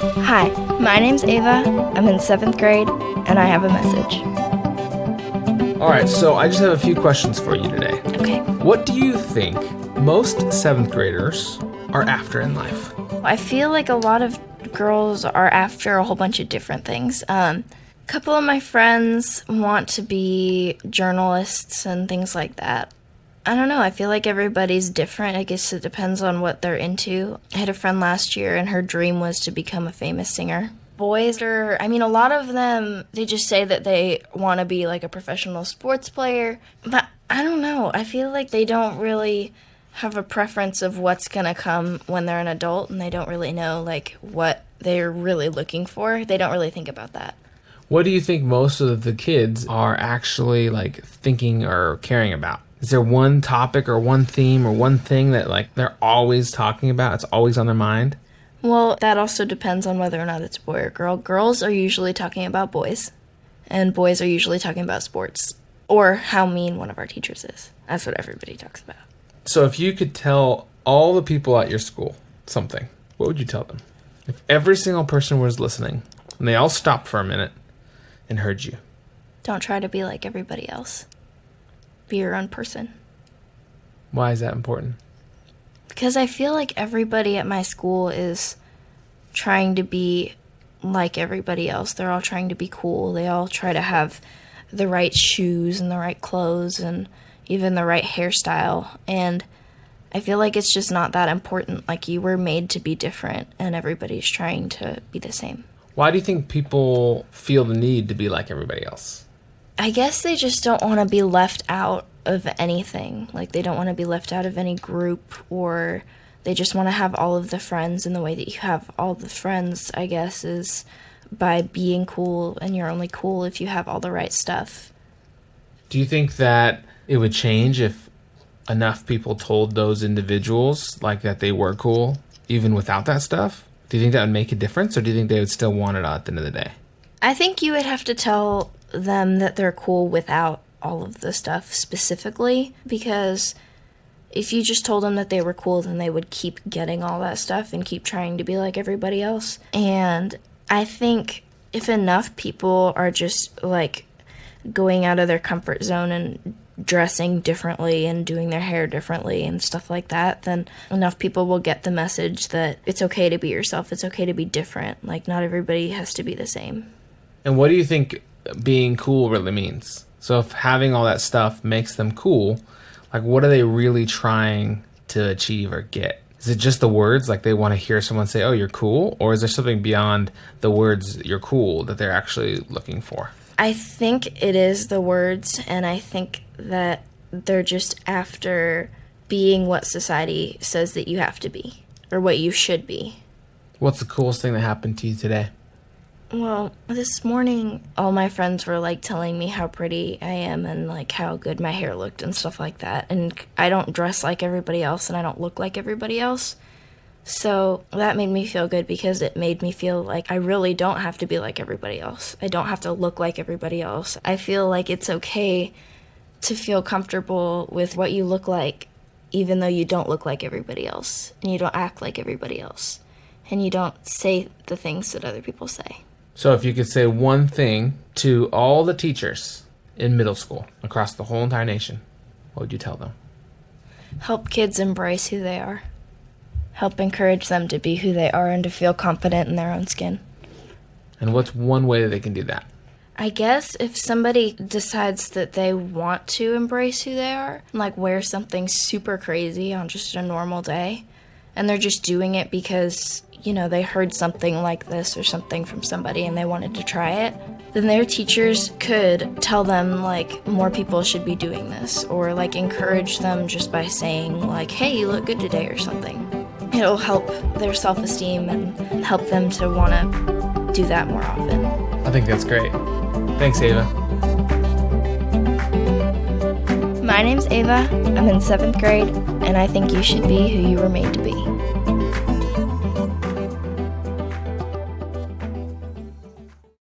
Hi, my name's Ava. I'm in seventh grade, and I have a message. All right, so I just have a few questions for you today. Okay. What do you think most seventh graders are after in life? I feel like a lot of girls are after a whole bunch of different things. Um, a couple of my friends want to be journalists and things like that. I don't know. I feel like everybody's different. I guess it depends on what they're into. I had a friend last year, and her dream was to become a famous singer. Boys are, I mean, a lot of them, they just say that they want to be like a professional sports player. But I don't know. I feel like they don't really have a preference of what's going to come when they're an adult, and they don't really know like what they're really looking for. They don't really think about that. What do you think most of the kids are actually like thinking or caring about? Is there one topic or one theme or one thing that like they're always talking about? It's always on their mind? Well, that also depends on whether or not it's boy or girl. Girls are usually talking about boys, and boys are usually talking about sports or how mean one of our teachers is. That's what everybody talks about. So if you could tell all the people at your school something, what would you tell them? If every single person was listening and they all stopped for a minute and heard you, Don't try to be like everybody else. Be your own person. why is that important? Because I feel like everybody at my school is trying to be like everybody else. They're all trying to be cool. They all try to have the right shoes and the right clothes and even the right hairstyle. And I feel like it's just not that important. Like you were made to be different, and everybody's trying to be the same. Why do you think people feel the need to be like everybody else? I guess they just don't want to be left out of anything. Like they don't want to be left out of any group or they just want to have all of the friends and the way that you have all the friends, I guess, is by being cool and you're only cool if you have all the right stuff. Do you think that it would change if enough people told those individuals like that they were cool even without that stuff? Do you think that would make a difference or do you think they would still want it at the end of the day? I think you would have to tell them that they're cool without all of the stuff specifically because if you just told them that they were cool, then they would keep getting all that stuff and keep trying to be like everybody else. And I think if enough people are just like going out of their comfort zone and dressing differently and doing their hair differently and stuff like that, then enough people will get the message that it's okay to be yourself, it's okay to be different. Like, not everybody has to be the same. And what do you think being cool really means? So if having all that stuff makes them cool, like what are they really trying to achieve or get? Is it just the words like they want to hear someone say, "Oh, you're cool," or is there something beyond the words "you're cool" that they're actually looking for? I think it is the words, and I think that they're just after being what society says that you have to be or what you should be. What's the coolest thing that happened to you today? Well, this morning, all my friends were like telling me how pretty I am and like how good my hair looked and stuff like that. And I don't dress like everybody else and I don't look like everybody else. So that made me feel good because it made me feel like I really don't have to be like everybody else. I don't have to look like everybody else. I feel like it's okay to feel comfortable with what you look like, even though you don't look like everybody else and you don't act like everybody else and you don't say the things that other people say. So if you could say one thing to all the teachers in middle school across the whole entire nation, what would you tell them? help kids embrace who they are. Help encourage them to be who they are and to feel confident in their own skin. And what's one way that they can do that? I guess if somebody decides that they want to embrace who they are, like wear something super crazy on just a normal day, and they're just doing it because, you know, they heard something like this or something from somebody and they wanted to try it, then their teachers could tell them, like, more people should be doing this, or like encourage them just by saying, like, hey, you look good today or something. It'll help their self esteem and help them to want to do that more often. I think that's great. Thanks, Ava. My name's Ava. I'm in seventh grade, and I think you should be who you were made to be.